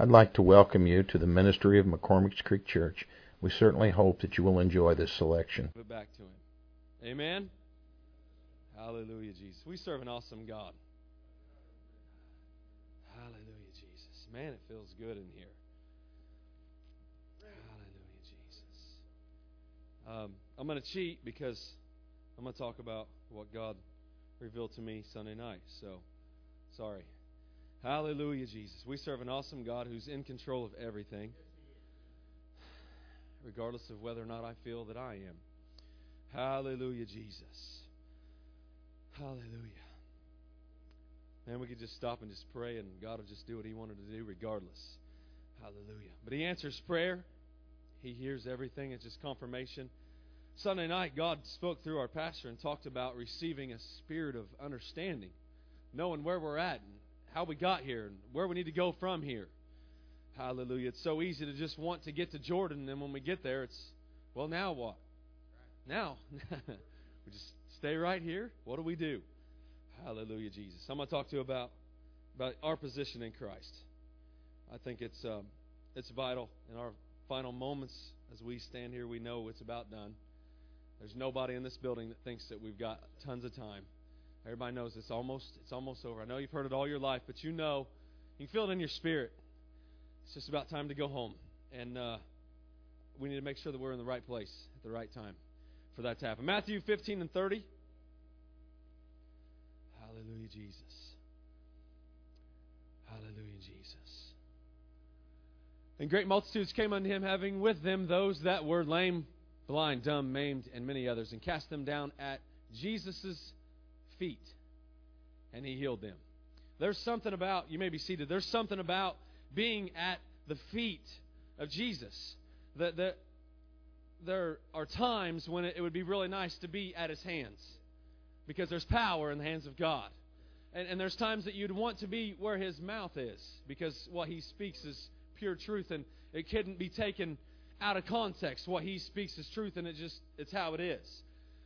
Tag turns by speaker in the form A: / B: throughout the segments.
A: I'd like to welcome you to the ministry of McCormick's Creek Church. We certainly hope that you will enjoy this selection.
B: Put back to Him. Amen. Hallelujah, Jesus. We serve an awesome God. Hallelujah, Jesus. Man, it feels good in here. Hallelujah, Jesus. Um, I'm going to cheat because I'm going to talk about what God revealed to me Sunday night. So, sorry. Hallelujah, Jesus. We serve an awesome God who's in control of everything, regardless of whether or not I feel that I am. Hallelujah, Jesus. Hallelujah. Man, we could just stop and just pray, and God will just do what He wanted to do, regardless. Hallelujah. But He answers prayer, He hears everything. It's just confirmation. Sunday night, God spoke through our pastor and talked about receiving a spirit of understanding, knowing where we're at how we got here and where we need to go from here. Hallelujah. It's so easy to just want to get to Jordan, and then when we get there, it's, well, now what? Now, we just stay right here. What do we do? Hallelujah, Jesus. I'm going to talk to you about, about our position in Christ. I think it's, um, it's vital in our final moments as we stand here. We know it's about done. There's nobody in this building that thinks that we've got tons of time. Everybody knows it's almost it's almost over. I know you've heard it all your life, but you know, you can feel it in your spirit. It's just about time to go home, and uh, we need to make sure that we're in the right place at the right time for that to happen. Matthew 15 and 30. Hallelujah, Jesus. Hallelujah, Jesus. And great multitudes came unto him, having with them those that were lame, blind, dumb, maimed, and many others, and cast them down at Jesus' feet, and he healed them. There's something about, you may be seated, there's something about being at the feet of Jesus. That, that there are times when it, it would be really nice to be at his hands because there's power in the hands of God. And, and there's times that you'd want to be where his mouth is because what he speaks is pure truth and it couldn't be taken out of context. What he speaks is truth and it just it's how it is.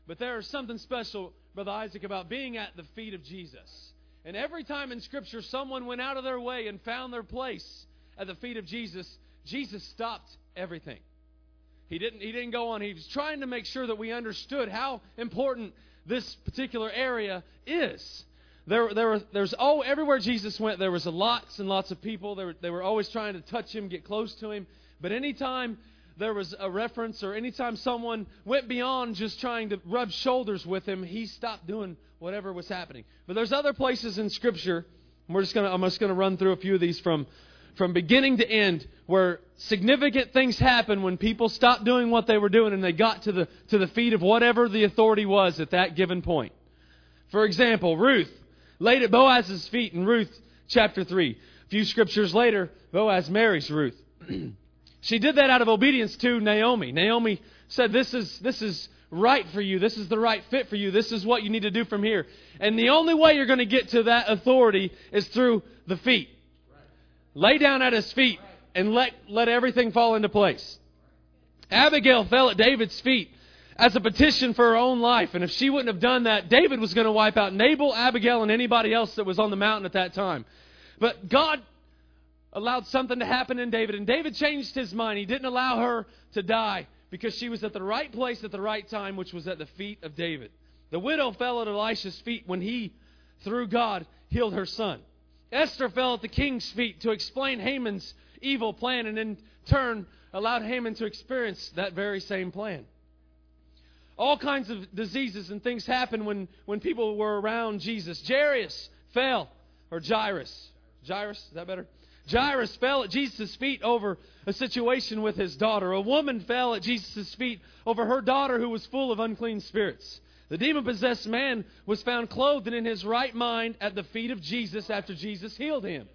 B: But there is something special, Brother Isaac, about being at the feet of Jesus. And every time in Scripture someone went out of their way and found their place at the feet of Jesus, Jesus stopped everything. He didn't, he didn't go on. He was trying to make sure that we understood how important this particular area is. There, there were, there's oh, everywhere Jesus went, there was lots and lots of people. They were, they were always trying to touch him, get close to him. But anytime there was a reference or anytime someone went beyond just trying to rub shoulders with him, he stopped doing whatever was happening. But there's other places in Scripture. We're just gonna, I'm just going to run through a few of these from, from beginning to end where significant things happen when people stopped doing what they were doing and they got to the, to the feet of whatever the authority was at that given point. For example, Ruth laid at Boaz's feet in Ruth chapter 3. A few scriptures later, Boaz marries Ruth. She did that out of obedience to Naomi. Naomi said, This is, this is right for you. This is the right fit for you. This is what you need to do from here. And the only way you're going to get to that authority is through the feet. Lay down at his feet and let, let everything fall into place. Abigail fell at David's feet as a petition for her own life. And if she wouldn't have done that, David was going to wipe out Nabal, Abigail, and anybody else that was on the mountain at that time. But God allowed something to happen in David, and David changed his mind. He didn't allow her to die because she was at the right place at the right time, which was at the feet of David. The widow fell at Elisha's feet when he, through God, healed her son. Esther fell at the king's feet to explain Haman's evil plan, and in turn allowed Haman to experience that very same plan. All kinds of diseases and things happened when, when people were around Jesus. Jairus fell, or Jairus. Jairus, is that better? Jairus fell at Jesus' feet over a situation with his daughter. A woman fell at Jesus' feet over her daughter who was full of unclean spirits. The demon possessed man was found clothed and in his right mind at the feet of Jesus after Jesus healed him.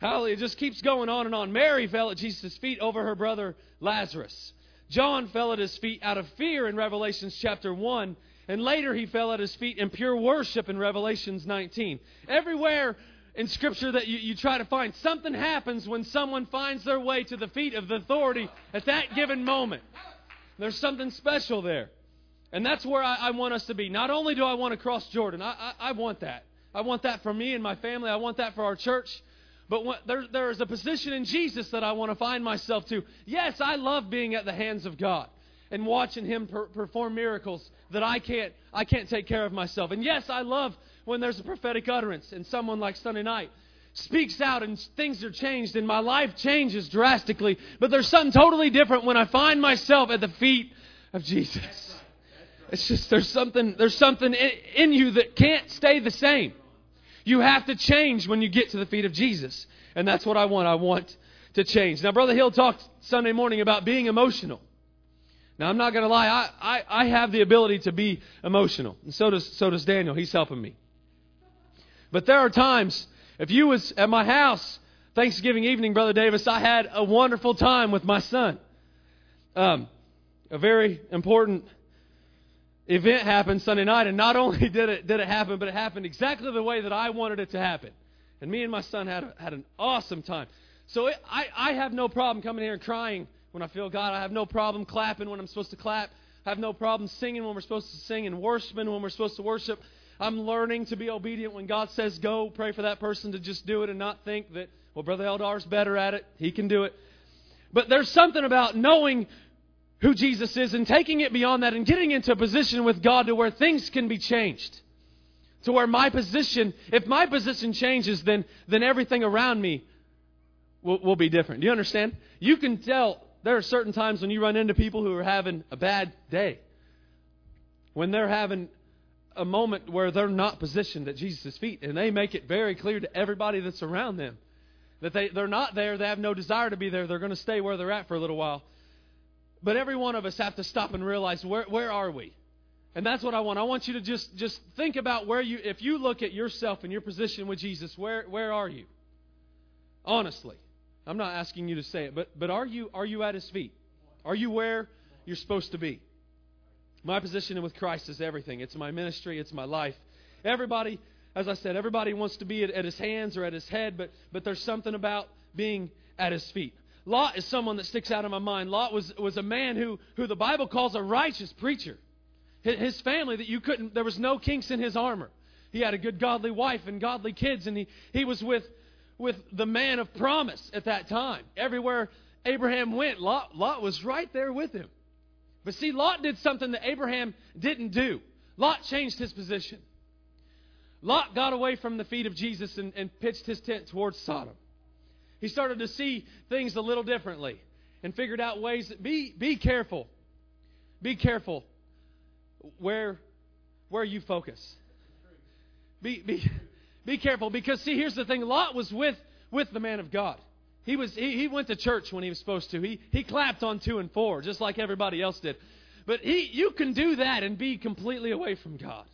B: Hallelujah. It just keeps going on and on. Mary fell at Jesus' feet over her brother Lazarus. John fell at his feet out of fear in Revelations chapter 1. And later he fell at his feet in pure worship in Revelations 19. Everywhere in Scripture that you, you try to find. Something happens when someone finds their way to the feet of the authority at that given moment. There's something special there. And that's where I, I want us to be. Not only do I want to cross Jordan, I, I, I want that. I want that for me and my family. I want that for our church. But when, there, there is a position in Jesus that I want to find myself to. Yes, I love being at the hands of God and watching Him per, perform miracles that I can't, I can't take care of myself. And yes, I love when there's a prophetic utterance and someone like Sunday night speaks out and things are changed and my life changes drastically. But there's something totally different when I find myself at the feet of Jesus. It's just there's something there's something in you that can't stay the same. You have to change when you get to the feet of Jesus. And that's what I want. I want to change. Now, Brother Hill talked Sunday morning about being emotional. Now, I'm not going to lie, I, I, I have the ability to be emotional. And so does, so does Daniel. He's helping me. But there are times, if you was at my house Thanksgiving evening, Brother Davis, I had a wonderful time with my son. Um, a very important event happened Sunday night, and not only did it did it happen, but it happened exactly the way that I wanted it to happen. And me and my son had a, had an awesome time. So it, I I have no problem coming here and crying when I feel God. I have no problem clapping when I'm supposed to clap. I have no problem singing when we're supposed to sing and worshiping when we're supposed to worship. I'm learning to be obedient when God says go. Pray for that person to just do it and not think that well, Brother Eldar's better at it. He can do it. But there's something about knowing who Jesus is and taking it beyond that and getting into a position with God to where things can be changed. To where my position, if my position changes, then, then everything around me will, will be different. Do you understand? You can tell there are certain times when you run into people who are having a bad day. When they're having a moment where they're not positioned at Jesus' feet, and they make it very clear to everybody that's around them that they, they're not there, they have no desire to be there, they're going to stay where they're at for a little while. But every one of us have to stop and realize where, where are we? And that's what I want. I want you to just, just think about where you, if you look at yourself and your position with Jesus, where, where are you? Honestly. I'm not asking you to say it, but, but are, you, are you at his feet? Are you where you're supposed to be? My position with Christ is everything. It's my ministry, it's my life. Everybody, as I said, everybody wants to be at, at his hands or at his head, but, but there's something about being at his feet. Lot is someone that sticks out in my mind. Lot was, was a man who, who the Bible calls a righteous preacher. His family, that you couldn't, there was no kinks in his armor. He had a good godly wife and godly kids, and he, he was with, with the man of promise at that time. Everywhere Abraham went, Lot, Lot was right there with him. But see, Lot did something that Abraham didn't do. Lot changed his position. Lot got away from the feet of Jesus and, and pitched his tent towards Sodom. He started to see things a little differently and figured out ways that be be careful. Be careful where where you focus. Be be be careful because see here's the thing Lot was with with the man of God. He was he, he went to church when he was supposed to. He he clapped on 2 and 4 just like everybody else did. But he you can do that and be completely away from God.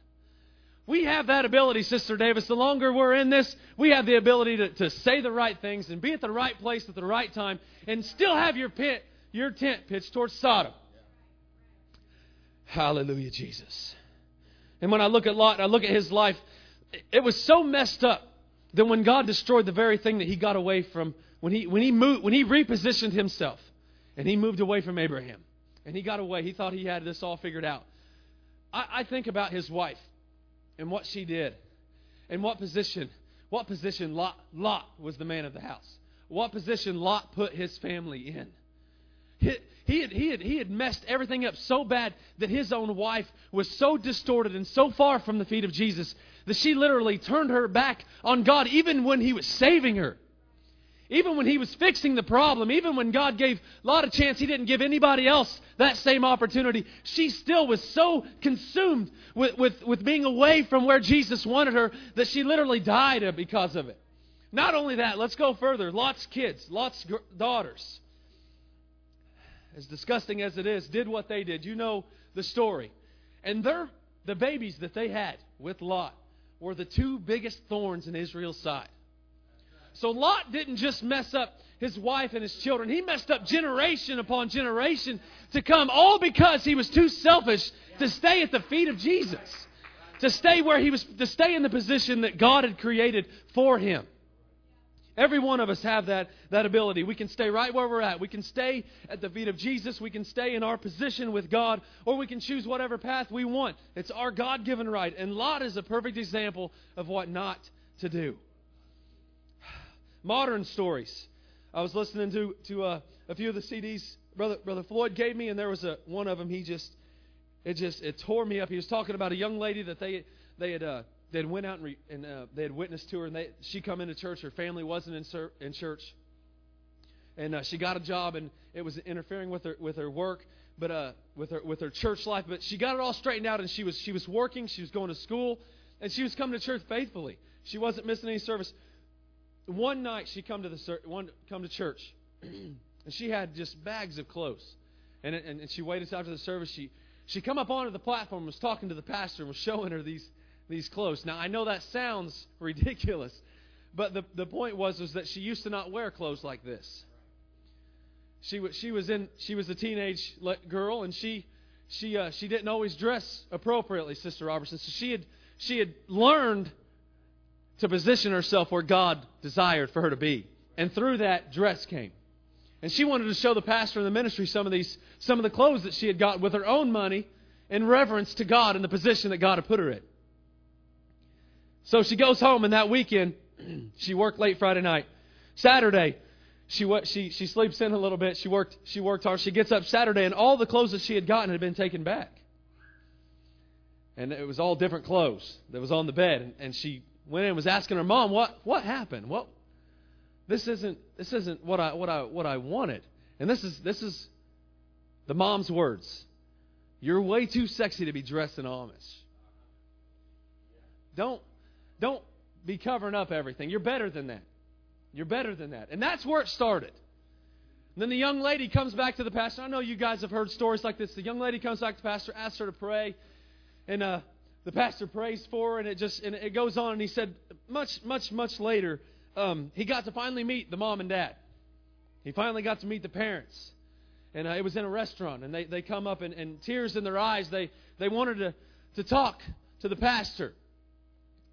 B: We have that ability, Sister Davis. The longer we're in this, we have the ability to, to say the right things and be at the right place at the right time and still have your pit, your tent pitched towards Sodom. Hallelujah, Jesus. And when I look at Lot, I look at his life, it was so messed up that when God destroyed the very thing that he got away from, when he when he moved when he repositioned himself and he moved away from Abraham and he got away, he thought he had this all figured out. I, I think about his wife and what she did and what position what position lot, lot was the man of the house. What position lot put his family in. He, he, had, he, had, he had messed everything up so bad that his own wife was so distorted and so far from the feet of jesus that she literally turned her back on god even when he was saving her even when he was fixing the problem, even when God gave Lot a chance, he didn't give anybody else that same opportunity. She still was so consumed with, with, with being away from where Jesus wanted her that she literally died because of it. Not only that, let's go further. Lot's kids, Lot's daughters, as disgusting as it is, did what they did. You know the story. And they're, the babies that they had with Lot were the two biggest thorns in Israel's side. So Lot didn't just mess up his wife and his children, he messed up generation upon generation to come, all because he was too selfish to stay at the feet of Jesus, to stay where he was, to stay in the position that God had created for him. Every one of us have that, that ability. We can stay right where we're at. We can stay at the feet of Jesus. We can stay in our position with God, or we can choose whatever path we want. It's our God given right. And Lot is a perfect example of what not to do. Modern stories. I was listening to to uh, a few of the CDs brother brother Floyd gave me, and there was a one of them. He just it just it tore me up. He was talking about a young lady that they they had uh, they had went out and, re, and uh, they had witnessed to her, and they, she come into church. Her family wasn't in, in church, and uh, she got a job, and it was interfering with her with her work, but uh, with her with her church life. But she got it all straightened out, and she was she was working, she was going to school, and she was coming to church faithfully. She wasn't missing any service. One night she come to the one come to church, and she had just bags of clothes, and, and and she waited after the service. She she come up onto the platform, was talking to the pastor, and was showing her these these clothes. Now, I know that sounds ridiculous, but the, the point was, was that she used to not wear clothes like this. She, was she, was in, she was a teenage girl, and she, she, uh, she didn't always dress appropriately, Sister Robertson. So she had, she had learned to position herself where God desired for her to be. And through that, dress came. And she wanted to show the pastor in the ministry some of these some of the clothes that she had got with her own money in reverence to God and the position that God had put her in. So she goes home, and that weekend, she worked late Friday night. Saturday, she she she sleeps in a little bit. She worked she worked hard. She gets up Saturday, and all the clothes that she had gotten had been taken back. And it was all different clothes that was on the bed. And, and she went in and was asking her mom, "What what happened? What this isn't this isn't what I what I what I wanted." And this is this is the mom's words. You're way too sexy to be dressed in Amish. Don't don't be covering up everything. You're better than that. You're better than that. And that's where it started. And then the young lady comes back to the pastor. I know you guys have heard stories like this. The young lady comes back to the pastor, asks her to pray, and uh, the pastor prays for and it just and it goes on. And he said, much, much, much later, um, he got to finally meet the mom and dad. He finally got to meet the parents, and uh, it was in a restaurant. And they, they come up and, and tears in their eyes. They they wanted to to talk to the pastor.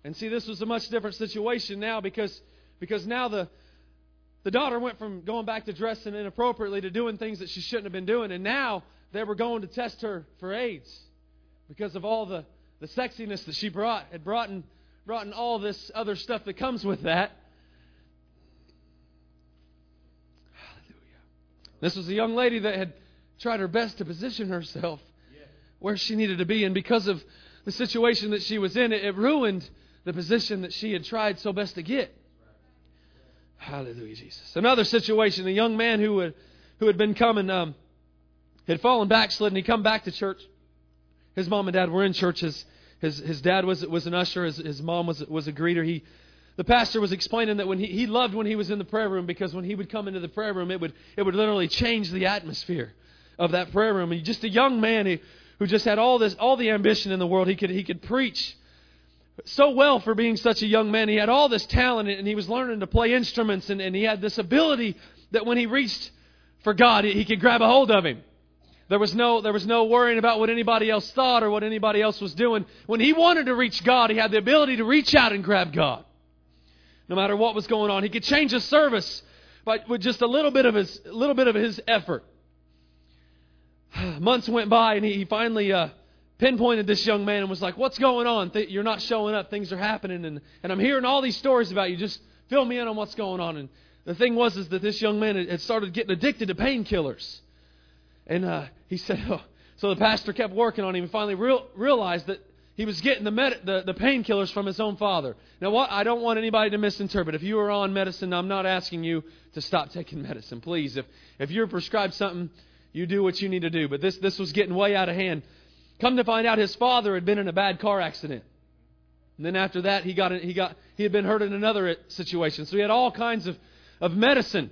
B: And see, this was a much different situation now because, because now the, the daughter went from going back to dressing inappropriately to doing things that she shouldn't have been doing. And now they were going to test her for AIDS because of all the, the sexiness that she brought, had brought in, brought in all this other stuff that comes with that. Hallelujah. This was a young lady that had tried her best to position herself where she needed to be. And because of the situation that she was in, it, it ruined the position that she had tried so best to get. Hallelujah, Jesus. Another situation, a young man who had, who had been coming, um, had fallen backslidden. He come back to church. His mom and dad were in church. His, his, his dad was, was an usher. His, his mom was, was a greeter. He, the pastor was explaining that when he, he loved when he was in the prayer room because when he would come into the prayer room, it would, it would literally change the atmosphere of that prayer room. And just a young man who, who just had all this, all the ambition in the world. He could, he could preach so well for being such a young man. He had all this talent and he was learning to play instruments and, and he had this ability that when he reached for God, he, he could grab a hold of him. There was no there was no worrying about what anybody else thought or what anybody else was doing. When he wanted to reach God, he had the ability to reach out and grab God. No matter what was going on, he could change his service but with just a little bit of his little bit of his effort. Months went by and he, he finally uh, pinpointed this young man and was like, What's going on? Th- you're not showing up. Things are happening. And, and I'm hearing all these stories about you. Just fill me in on what's going on. And the thing was is that this young man had started getting addicted to painkillers. And uh, he said, oh. So the pastor kept working on him and finally real, realized that he was getting the, med- the, the painkillers from his own father. Now, what I don't want anybody to misinterpret. If you are on medicine, I'm not asking you to stop taking medicine. Please, if, if you're prescribed something, you do what you need to do. But this, this was getting way out of hand. Come to find out, his father had been in a bad car accident. And then after that, he got he got he had been hurt in another situation. So he had all kinds of of medicine.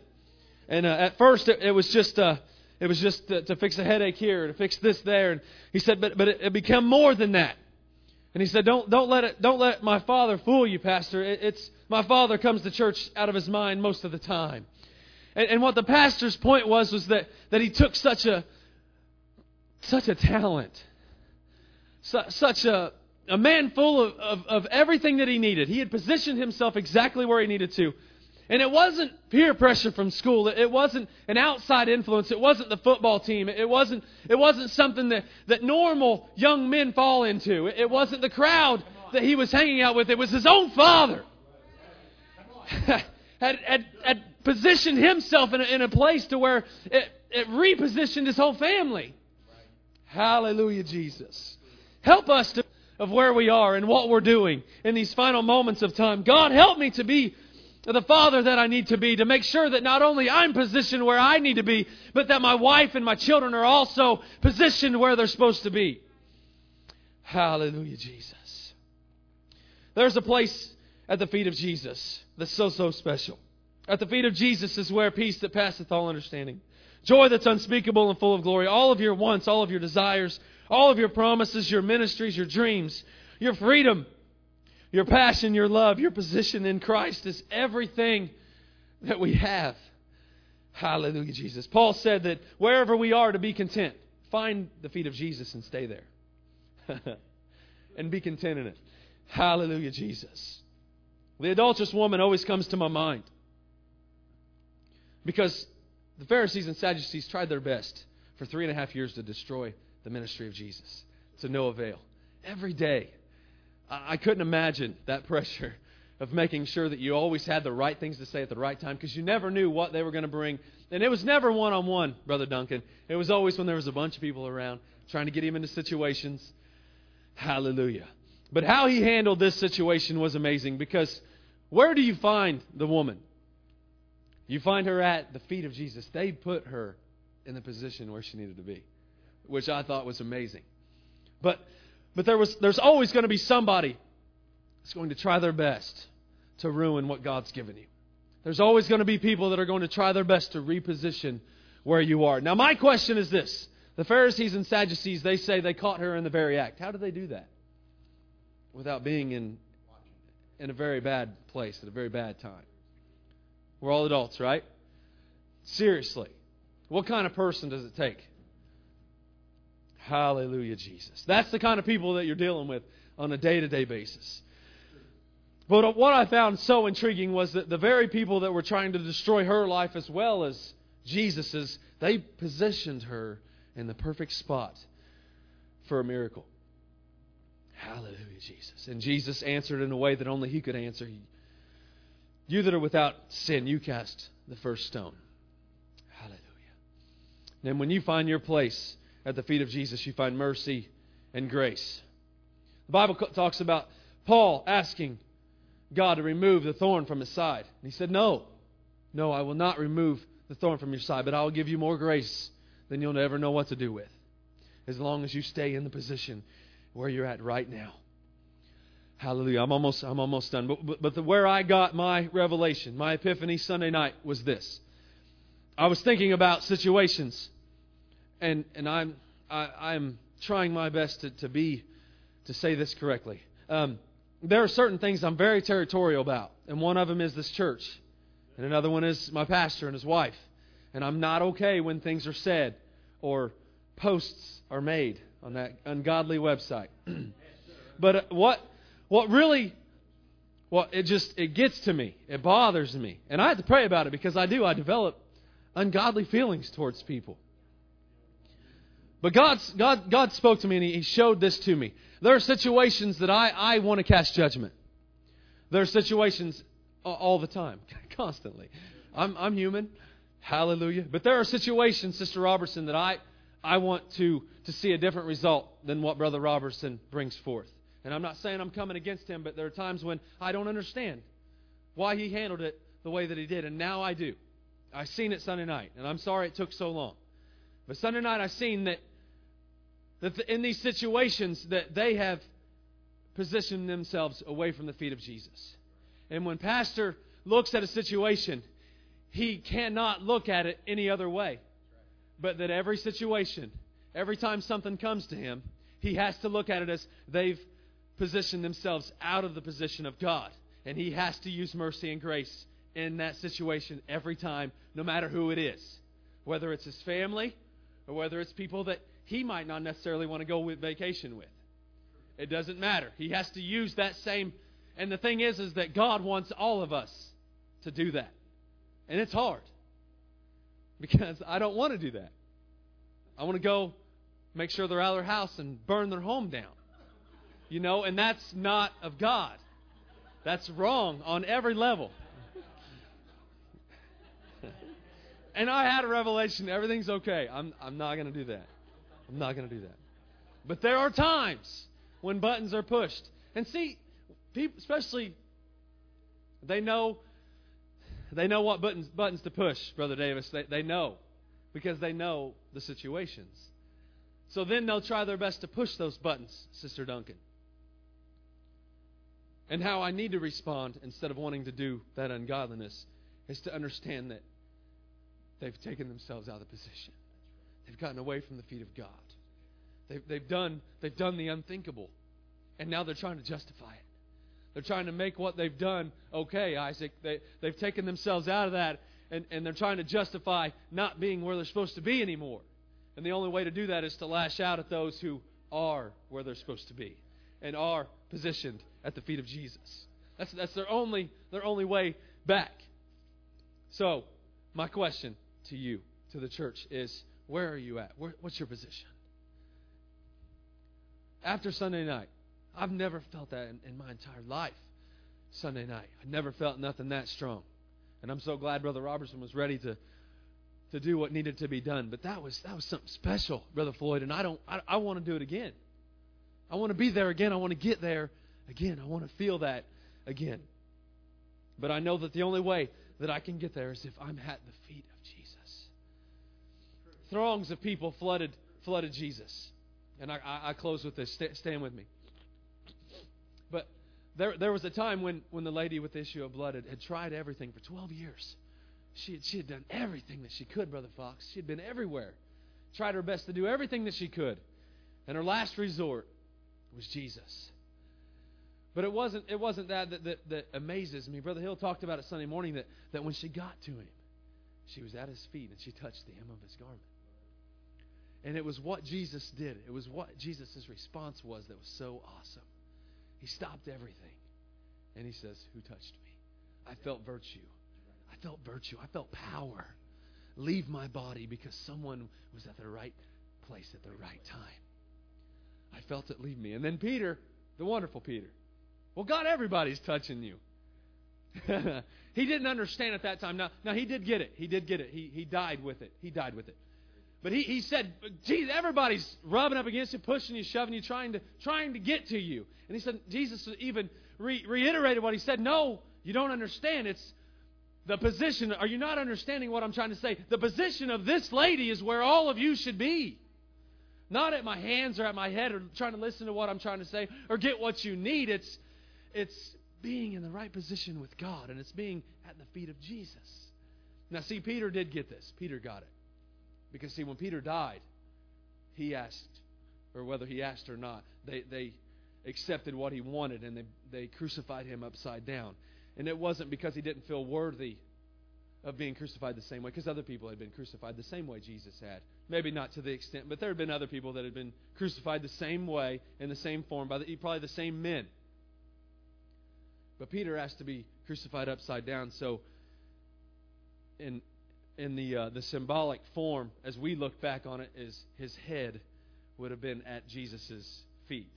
B: And uh, at first, it, it, was just uh, it was just to, to, fix a headache here, to fix this there. And he said, but but it, it became more than that. And he said, don't don't let it don't let my father fool you, Pastor. It, it's my father comes to church out of his mind most of the time. And, and what the pastor's point was was that that he took such a such a talent su- such a, a man full of, of, of everything that he needed. He had positioned himself exactly where he needed to. And it wasn't peer pressure from school. It wasn't an outside influence. It wasn't the football team. It wasn't, it wasn't something that, that normal young men fall into. It wasn't the crowd that he was hanging out with. It was his own father. had, had, had positioned himself in a, in a place to where it, it repositioned his whole family. Hallelujah, Jesus. Help us to of where we are and what we're doing in these final moments of time. God, help me to be the father that I need to be, to make sure that not only I'm positioned where I need to be, but that my wife and my children are also positioned where they're supposed to be. Hallelujah, Jesus. There's a place at the feet of Jesus that's so, so special. At the feet of Jesus is where peace that passeth all understanding, joy that's unspeakable and full of glory, all of your wants, all of your desires, all of your promises, your ministries, your dreams, your freedom, your passion, your love, your position in Christ is everything that we have. Hallelujah, Jesus. Paul said that wherever we are to be content, find the feet of Jesus and stay there. and be content in it. Hallelujah, Jesus. The adulterous woman always comes to my mind because the Pharisees and Sadducees tried their best for three and a half years to destroy the ministry of Jesus to no avail. Every day. I couldn't imagine that pressure of making sure that you always had the right things to say at the right time because you never knew what they were going to bring. And it was never one on one, Brother Duncan. It was always when there was a bunch of people around trying to get him into situations. Hallelujah. But how he handled this situation was amazing because where do you find the woman? You find her at the feet of Jesus. They put her in the position where she needed to be which I thought was amazing. But but there was there's always going to be somebody that's going to try their best to ruin what God's given you. There's always going to be people that are going to try their best to reposition where you are. Now my question is this. The Pharisees and Sadducees, they say they caught her in the very act. How did they do that? Without being in in a very bad place at a very bad time. We're all adults, right? Seriously. What kind of person does it take Hallelujah, Jesus. That's the kind of people that you're dealing with on a day to day basis. But what I found so intriguing was that the very people that were trying to destroy her life as well as Jesus's, they positioned her in the perfect spot for a miracle. Hallelujah, Jesus. And Jesus answered in a way that only He could answer. You that are without sin, you cast the first stone. Hallelujah. And when you find your place, at the feet of Jesus, you find mercy and grace. The Bible talks about Paul asking God to remove the thorn from his side. And he said, No, no, I will not remove the thorn from your side, but I will give you more grace than you'll never know what to do with, as long as you stay in the position where you're at right now. Hallelujah. I'm almost, I'm almost done. But, but, but the, where I got my revelation, my epiphany Sunday night was this. I was thinking about situations and and I'm I, I'm trying my best to, to be to say this correctly. Um, there are certain things I'm very territorial about, and one of them is this church, and another one is my pastor and his wife. And I'm not okay when things are said or posts are made on that ungodly website. but what what really well it just it gets to me. It bothers me. And I have to pray about it because I do. I develop ungodly feelings towards people. But God's, God, God spoke to me and He showed this to me. There are situations that I, I want to cast judgment. There are situations all the time, constantly. I'm, I'm human. Hallelujah. But there are situations, Sister Robertson, that I, I want to, to see a different result than what Brother Robertson brings forth. And I'm not saying I'm coming against him, but there are times when I don't understand why he handled it the way that he did. And now I do. I seen it Sunday night, and I'm sorry it took so long. But Sunday night I seen that that in these situations that they have positioned themselves away from the feet of Jesus. And when pastor looks at a situation, he cannot look at it any other way. But that every situation, every time something comes to him, he has to look at it as they've positioned themselves out of the position of God. And he has to use mercy and grace in that situation every time, no matter who it is. Whether it's his family or whether it's people that he might not necessarily want to go with vacation with. It doesn't matter. He has to use that same and the thing is is that God wants all of us to do that. And it's hard. Because I don't want to do that. I want to go make sure they're out of their house and burn their home down. You know, and that's not of God. That's wrong on every level. and I had a revelation. Everything's okay. I'm, I'm not going to do that. I'm not going to do that. But there are times when buttons are pushed. And see, people, especially, they know they know what buttons, buttons to push, Brother Davis. They, they know because they know the situations. So then they'll try their best to push those buttons, Sister Duncan. And how I need to respond instead of wanting to do that ungodliness is to understand that they've taken themselves out of the position. They've gotten away from the feet of God. They've, they've, done, they've done the unthinkable. And now they're trying to justify it. They're trying to make what they've done okay, Isaac. They, they've taken themselves out of that, and, and they're trying to justify not being where they're supposed to be anymore. And the only way to do that is to lash out at those who are where they're supposed to be and are positioned at the feet of Jesus. That's, that's their, only, their only way back. So, my question to you, to the church, is where are you at? Where, what's your position? After Sunday night, I've never felt that in, in my entire life. Sunday night, I never felt nothing that strong, and I'm so glad Brother Robertson was ready to to do what needed to be done. But that was that was something special, Brother Floyd, and I don't I, I want to do it again. I want to be there again. I want to get there again. I want to feel that again. But I know that the only way that I can get there is if I'm at the feet. Throngs of people flooded flooded Jesus. And I, I, I close with this. stand with me. But there, there was a time when, when the lady with the issue of blood had, had tried everything for 12 years. She had, she had done everything that she could, Brother Fox. She had been everywhere. Tried her best to do everything that she could. And her last resort was Jesus. But it wasn't, it wasn't that, that that, that amazes me. Brother Hill talked about it Sunday morning that, that when she got to him, she was at his feet and she touched the hem of his garment. And it was what Jesus did. It was what Jesus' response was that was so awesome. He stopped everything. And he says, Who touched me? I felt virtue. I felt virtue. I felt power leave my body because someone was at the right place at the right time. I felt it leave me. And then Peter, the wonderful Peter. Well, God, everybody's touching you. he didn't understand at that time. Now, now he did get it. He did get it. He, he died with it. He died with it. But he, he said, geez, everybody's rubbing up against you, pushing you, shoving you, trying to, trying to get to you. And he said, Jesus even re- reiterated what he said. No, you don't understand. It's the position. Are you not understanding what I'm trying to say? The position of this lady is where all of you should be. Not at my hands or at my head or trying to listen to what I'm trying to say or get what you need. It's, it's being in the right position with God, and it's being at the feet of Jesus. Now, see, Peter did get this. Peter got it. Because, see, when Peter died, he asked, or whether he asked or not, they, they accepted what he wanted and they, they crucified him upside down. And it wasn't because he didn't feel worthy of being crucified the same way, because other people had been crucified the same way Jesus had. Maybe not to the extent, but there had been other people that had been crucified the same way, in the same form, by the, probably the same men. But Peter asked to be crucified upside down. So, in in the uh, the symbolic form as we look back on it is his head would have been at Jesus' feet.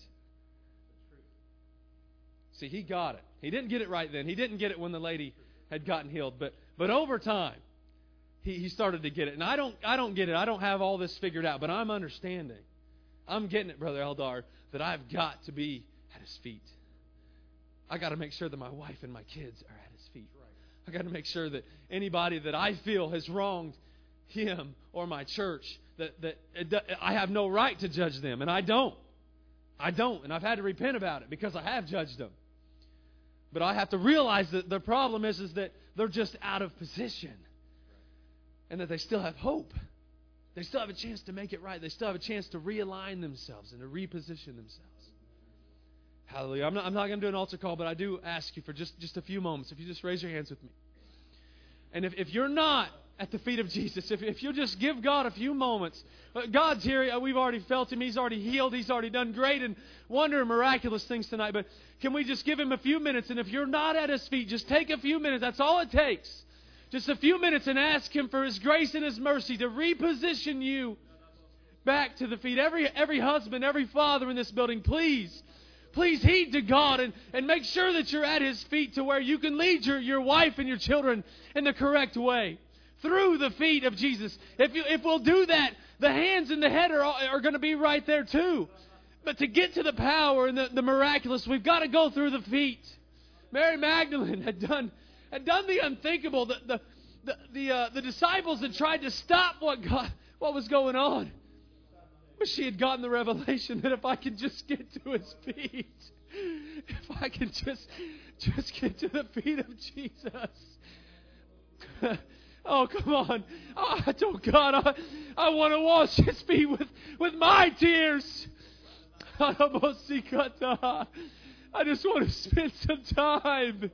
B: See, he got it. He didn't get it right then. He didn't get it when the lady had gotten healed, but but over time he, he started to get it. And I don't I don't get it. I don't have all this figured out, but I'm understanding. I'm getting it, brother Eldar, that I've got to be at his feet. I got to make sure that my wife and my kids are at his feet. I got to make sure that anybody that I feel has wronged him or my church, that, that I have no right to judge them, and I don't. I don't, and I've had to repent about it because I have judged them. But I have to realize that the problem is, is that they're just out of position and that they still have hope. They still have a chance to make it right. They still have a chance to realign themselves and to reposition themselves. Hallelujah. I'm not, I'm not going to do an altar call, but I do ask you for just, just a few moments. If you just raise your hands with me. And if, if you're not at the feet of Jesus, if, if you'll just give God a few moments, uh, God's here. Uh, we've already felt Him. He's already healed. He's already done great and wonder and miraculous things tonight. But can we just give Him a few minutes? And if you're not at His feet, just take a few minutes. That's all it takes. Just a few minutes and ask Him for His grace and His mercy to reposition you back to the feet. Every, every husband, every father in this building, please Please heed to God and, and make sure that you're at His feet to where you can lead your, your wife and your children in the correct way. through the feet of Jesus. If, you, if we'll do that, the hands and the head are, are going to be right there too. But to get to the power and the, the miraculous, we've got to go through the feet. Mary Magdalene had done, had done the unthinkable. The, the, the, the, uh, the disciples had tried to stop what, God, what was going on. But she had gotten the revelation that if I could just get to his feet, if I could just just get to the feet of Jesus. oh, come on. Oh, I told God I, I want to wash his feet with, with my tears. I just want to spend some time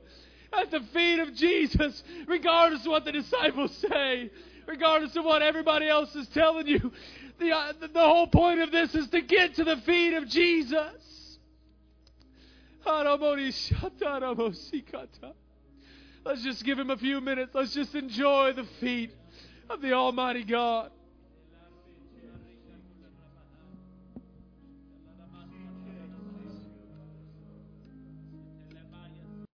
B: at the feet of Jesus, regardless of what the disciples say, regardless of what everybody else is telling you. The, uh, the, whole point of this is to get to the feet of Jesus. Let's just give him a few minutes. Let's just enjoy the feet of the Almighty God.